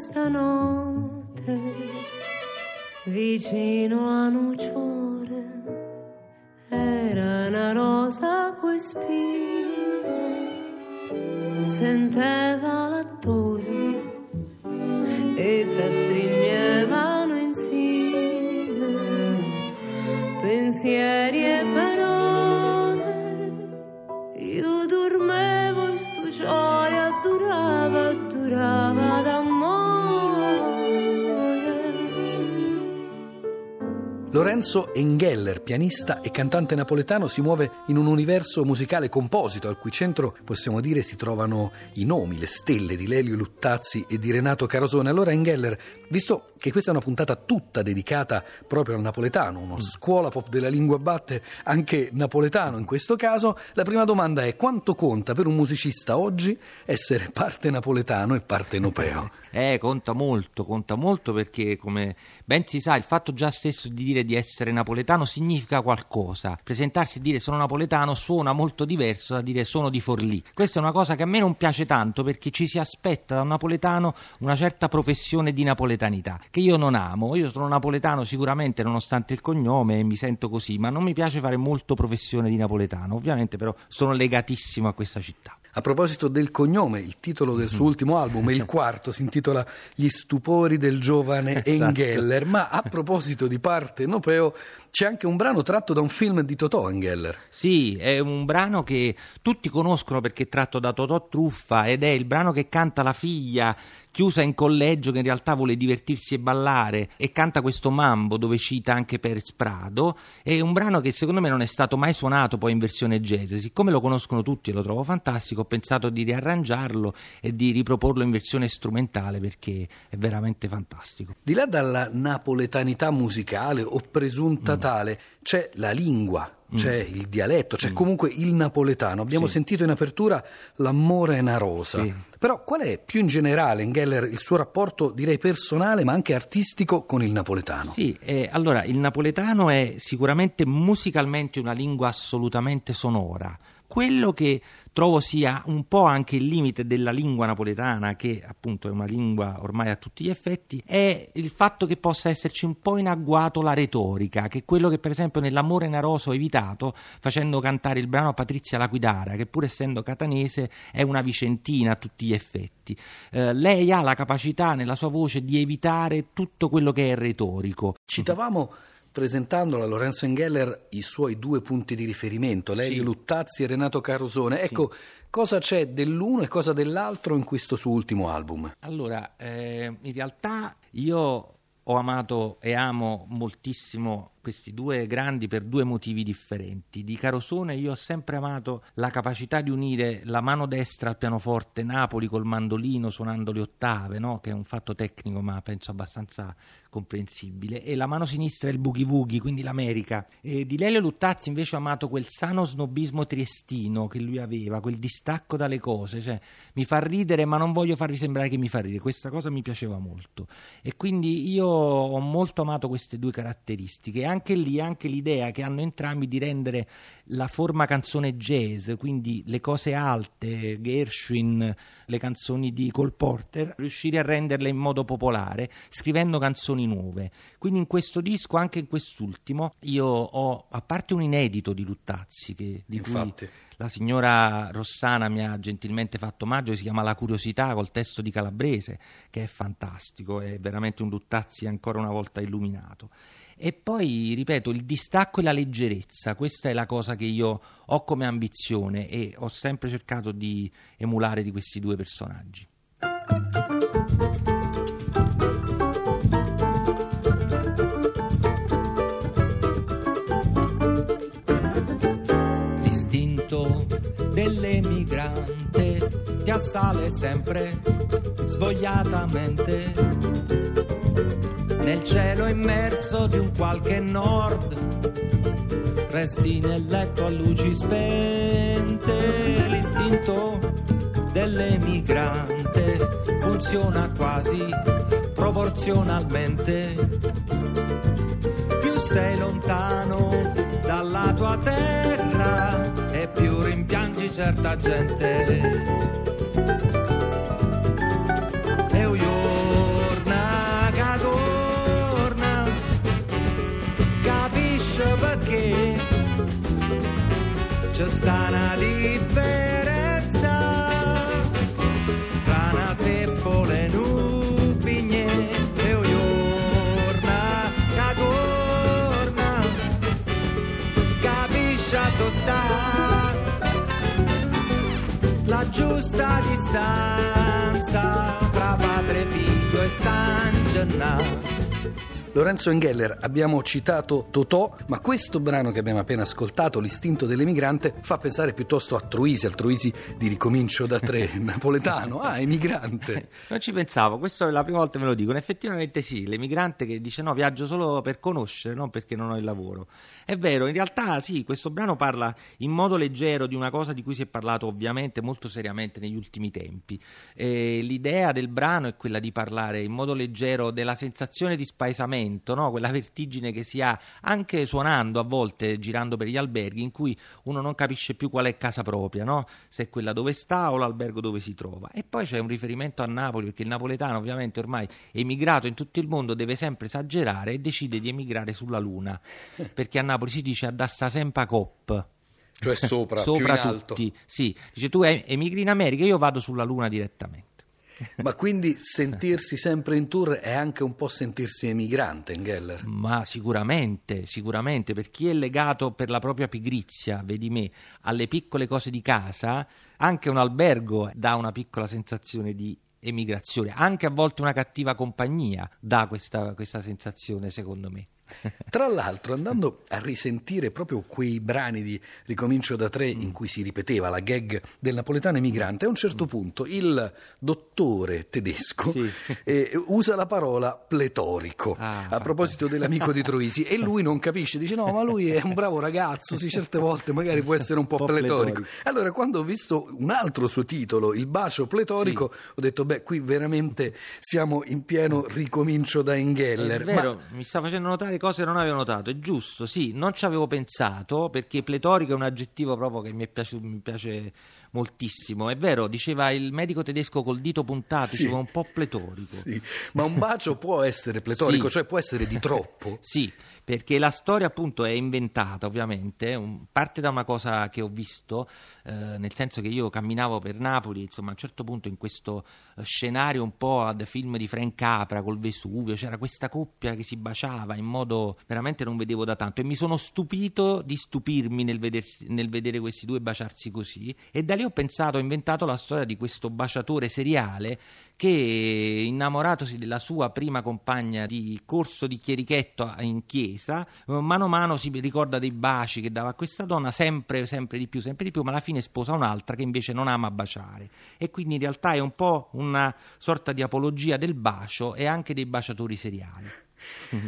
Stanotte vicino a Nuciore era una rosa coi spine senteva l'attore e si stringevano So. Engeller, pianista e cantante napoletano, si muove in un universo musicale composito al cui centro possiamo dire si trovano i nomi, le stelle di Lelio Luttazzi e di Renato Carosone. Allora Engeller, visto che questa è una puntata tutta dedicata proprio al napoletano, uno scuola pop della lingua batte anche napoletano in questo caso, la prima domanda è quanto conta per un musicista oggi essere parte napoletano e parte nopeo? Eh, conta molto, conta molto perché come ben si sa il fatto già stesso di dire di essere napoletano significa qualcosa. Presentarsi e dire sono napoletano suona molto diverso da dire sono di Forlì. Questa è una cosa che a me non piace tanto perché ci si aspetta da un napoletano una certa professione di napoletanità, che io non amo. Io sono napoletano sicuramente nonostante il cognome e mi sento così, ma non mi piace fare molto professione di napoletano. Ovviamente però sono legatissimo a questa città. A proposito del cognome, il titolo del suo ultimo album, il quarto, si intitola Gli stupori del giovane Esatto. Engeller. Ma a proposito di parte nopeo, c'è anche un brano tratto da un film di Totò Engeller. Sì, è un brano che tutti conoscono perché è tratto da Totò Truffa ed è il brano che canta la figlia chiusa in collegio che in realtà vuole divertirsi e ballare e canta questo mambo dove cita anche Perez Prado. È un brano che secondo me non è stato mai suonato poi in versione jazz. Siccome lo conoscono tutti e lo trovo fantastico, ho pensato di riarrangiarlo e di riproporlo in versione strumentale perché è veramente fantastico. Di là dalla napoletanità musicale o presunta Mm. tale, c'è la lingua, c'è il dialetto, c'è comunque il napoletano. Abbiamo Mm. Sì. sentito in apertura l'amore è una rosa. Sì. Però qual è più in generale, Engeller, il suo rapporto, direi personale, ma anche artistico con il napoletano? Sì, eh, allora il napoletano è sicuramente musicalmente una lingua assolutamente sonora. Quello che trovo sia un po' anche il limite della lingua napoletana, che appunto è una lingua ormai a tutti gli effetti, è il fatto che possa esserci un po' in agguato la retorica, che è quello che per esempio nell'Amore Naroso ho evitato facendo cantare il brano a Patrizia Laquidara, che pur essendo catanese è una vicentina a tutti gli effetti. Eh, lei ha la capacità nella sua voce di evitare tutto quello che è retorico. Citavamo presentandolo a Lorenzo Engeller i suoi due punti di riferimento, Lelio Sì. Luttazzi e Renato Carosone. Ecco, cosa c'è dell'uno e cosa dell'altro in questo suo ultimo album? Allora, eh, in realtà io ho amato e amo moltissimo questi due grandi per due motivi differenti. Di Carosone io ho sempre amato la capacità di unire la mano destra al pianoforte Napoli col mandolino suonando le ottave, no? che è un fatto tecnico ma penso abbastanza comprensibile, e la mano sinistra il boogie woogie, quindi l'America. E di Lelio Luttazzi invece ho amato quel sano snobismo triestino che lui aveva, quel distacco dalle cose, cioè mi fa ridere ma non voglio farvi sembrare che mi fa ridere, questa cosa mi piaceva molto. E quindi io ho molto amato queste due caratteristiche. Anche lì, anche l'idea che hanno entrambi di rendere la forma canzone jazz, quindi le cose alte, Gershwin, le canzoni di Cole Porter, riuscire a renderle in modo popolare, scrivendo canzoni nuove. Quindi in questo disco, anche in quest'ultimo, io ho, a parte un inedito di Luttazzi, che, di cui Infatti. la signora Rossana mi ha gentilmente fatto omaggio, si chiama La curiosità col testo di Calabrese, che è fantastico, è veramente un Luttazzi ancora una volta illuminato. E poi, ripeto, il distacco e la leggerezza, questa è la cosa che io ho come ambizione e ho sempre cercato di emulare di questi due personaggi. L'istinto dell'emigrante ti assale sempre svogliatamente nel cielo immerso di un qualche nord. Resti nel letto a luci spente l'istinto dell'emigrante funziona quasi proporzionalmente. Più sei lontano dalla tua terra e più rimpiangi certa gente c'è sta una differenza tra una zeppola e nubigne e un giorno che torna capisce a la giusta distanza tra padre Pio e San Gennaro Lorenzo Engeller, abbiamo citato Totò, ma questo brano che abbiamo appena ascoltato, L'istinto dell'emigrante, fa pensare piuttosto a Troisi, al Troisi di Ricomincio da tre, napoletano, ah, emigrante. Non ci pensavo, questo è la prima volta che me lo dicono. Effettivamente sì, l'emigrante che dice no, viaggio solo per conoscere, non perché non ho il lavoro. È vero, in realtà sì, questo brano parla in modo leggero di una cosa di cui si è parlato ovviamente molto seriamente negli ultimi tempi. E l'idea del brano è quella di parlare in modo leggero della sensazione di spaesamento, no? quella vertigine che si ha anche suonando a volte, girando per gli alberghi, in cui uno non capisce più qual è casa propria, no? se è quella dove sta o l'albergo dove si trova. E poi c'è un riferimento a Napoli, perché il napoletano ovviamente ormai emigrato in tutto il mondo deve sempre esagerare e decide di emigrare sulla Luna, perché a Napoli si dice addassa sempre cop. Cioè sopra, Sopra in alto. tutti, sì. Dice tu em- emigri in America, io vado sulla Luna direttamente. Ma quindi sentirsi sempre in tour è anche un po' sentirsi emigrante, Engeller? Ma sicuramente, sicuramente, per chi è legato per la propria pigrizia, vedi me, alle piccole cose di casa, anche un albergo dà una piccola sensazione di emigrazione, anche a volte una cattiva compagnia dà questa, questa sensazione, secondo me. Tra l'altro, andando a risentire proprio quei brani di Ricomincio da tre in cui si ripeteva la gag del napoletano emigrante, a un certo punto il dottore tedesco Sì. eh, usa la parola pletorico Ah, a proposito dell'amico di Troisi e lui non capisce, dice no, ma lui è un bravo ragazzo, sì, certe volte magari può essere un po', Un po' pletorico. pletorico. Allora, quando ho visto un altro suo titolo, Il bacio pletorico, ho detto, beh, qui veramente siamo in pieno ricomincio da Engeller. È Ma- vero, mi sta facendo notare cose non avevo notato, è giusto, sì, non ci avevo pensato perché pletorico è un aggettivo proprio che mi, piaciuto- mi piace moltissimo. È vero, diceva il medico tedesco col dito puntato, Sì. diceva un po' pletorico. Sì, ma un bacio può essere pletorico, Sì. cioè può essere di troppo. Sì, perché la storia appunto è inventata ovviamente, un- parte da una cosa che ho visto, eh, nel senso che io camminavo per Napoli, insomma a un certo punto in questo eh, scenario un po' ad film di Frank Capra col Vesuvio, c'era questa coppia che si baciava in modo veramente non vedevo da tanto e mi sono stupito di stupirmi nel, vedersi- nel vedere questi due baciarsi così e da lì ho pensato, ho inventato la storia di questo baciatore seriale che innamoratosi della sua prima compagna di corso di chierichetto in chiesa, mano a mano si ricorda dei baci che dava a questa donna sempre, sempre di più, sempre di più, ma alla fine sposa un'altra che invece non ama baciare. E quindi in realtà è un po' una sorta di apologia del bacio e anche dei baciatori seriali.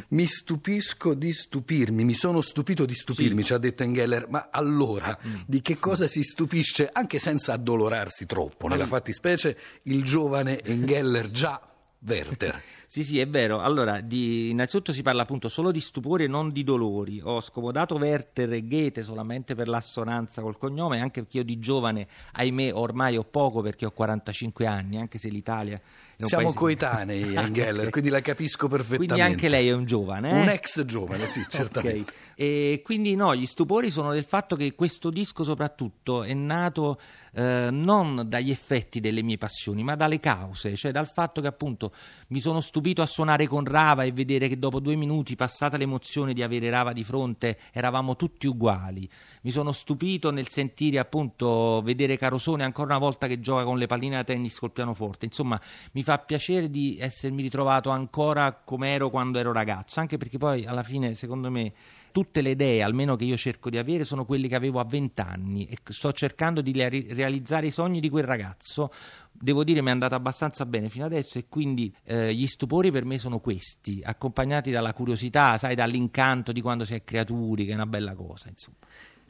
Mi stupisco di stupirmi, mi sono stupito di stupirmi, ci ha detto Engeller, ma allora Mm. di che cosa si stupisce, anche senza addolorarsi troppo, nella fattispecie il giovane Engeller già Werther. Sì, sì, è vero. Allora, di- innanzitutto si parla appunto solo di stupori e non di dolori. Ho scomodato Werther e Goethe solamente per l'assonanza col cognome, anche perché io di giovane, ahimè, ormai ho poco perché ho 45 anni, anche se l'Italia Siamo paese- coetanei, Engeller, quindi la capisco perfettamente. Quindi anche lei è un giovane, eh? Un ex giovane, sì, certamente. Ok. E quindi no, gli stupori sono del fatto che questo disco soprattutto è nato eh, non dagli effetti delle mie passioni, ma dalle cause, cioè dal fatto che appunto mi sono stupito a suonare con Rava e vedere che dopo due minuti, passata l'emozione di avere Rava di fronte, eravamo tutti uguali. Mi sono stupito nel sentire appunto vedere Carosone ancora una volta che gioca con le palline da tennis col pianoforte. Insomma, mi fa piacere di essermi ritrovato ancora come ero quando ero ragazzo, anche perché poi alla fine, secondo me, tutte le idee, almeno che io cerco di avere, sono quelle che avevo a vent'anni e sto cercando di realizzare i sogni di quel ragazzo. Devo dire mi è andata abbastanza bene fino adesso e quindi eh, gli stupori per me sono questi, accompagnati dalla curiosità, sai, dall'incanto di quando si è creaturi, che è una bella cosa, insomma.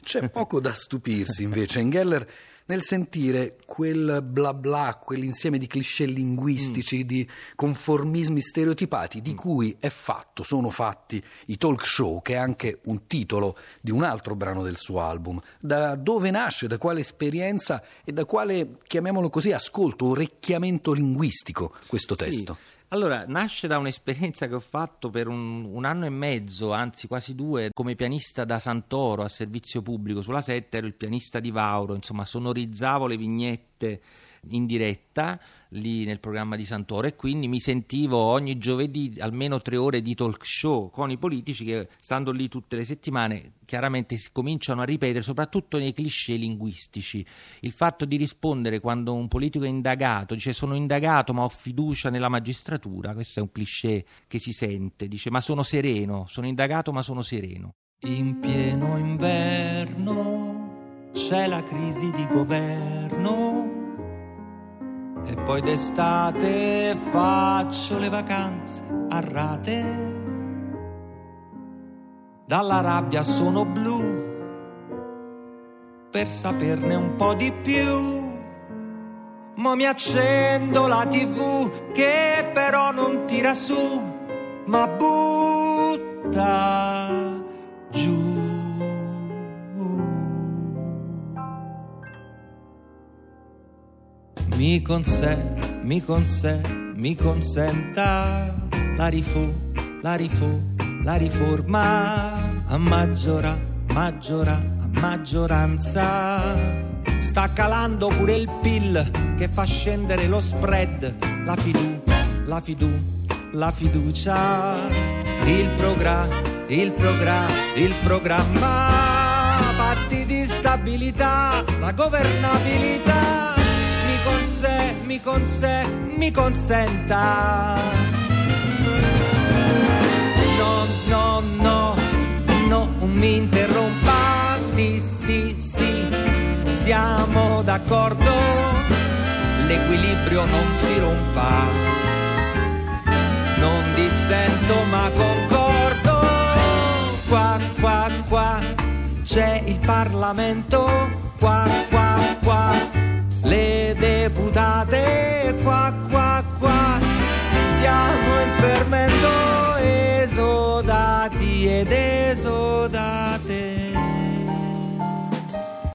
C'è poco da stupirsi invece in Geller nel sentire quel bla bla, quell'insieme di cliché linguistici, mm. di conformismi stereotipati di mm. cui è fatto, sono fatti i talk show, che è anche un titolo di un altro brano del suo album. Da dove nasce, da quale esperienza e da quale, chiamiamolo così, ascolto, orecchiamento linguistico questo testo? Allora, nasce da un'esperienza che ho fatto per un, un, anno e mezzo, anzi quasi due, come pianista da Santoro a servizio pubblico sulla 7, ero il pianista di Vauro, insomma sonorizzavo le vignette in diretta lì nel programma di Santoro e quindi mi sentivo ogni giovedì almeno tre ore di talk show con i politici che stando lì tutte le settimane chiaramente si cominciano a ripetere soprattutto nei cliché linguistici. Il fatto di rispondere quando un politico è indagato dice sono indagato ma ho fiducia nella magistratura questo è un cliché che si sente dice ma sono sereno sono indagato ma sono sereno in pieno inverno c'è la crisi di governo e poi d'estate faccio le vacanze a rate. Dalla rabbia sono blu per saperne un po' di più. Mo mi accendo la tv che però non tira su, ma butta mi consè, mi consè, mi consenta la rifu, la rifu, la riforma. A maggiora, maggiora, a maggioranza. Sta calando pure il PIL che fa scendere lo spread, la fidu, la fidu, la fiducia, il programma, il programma, il programma, patti di stabilità, la governabilità con sé, mi con sé, mi consenta. No, no, no, no, mi interrompa, sì, sì, sì, siamo d'accordo, l'equilibrio non si rompa, non dissento ma concordo, qua, qua, qua, c'è il Parlamento, de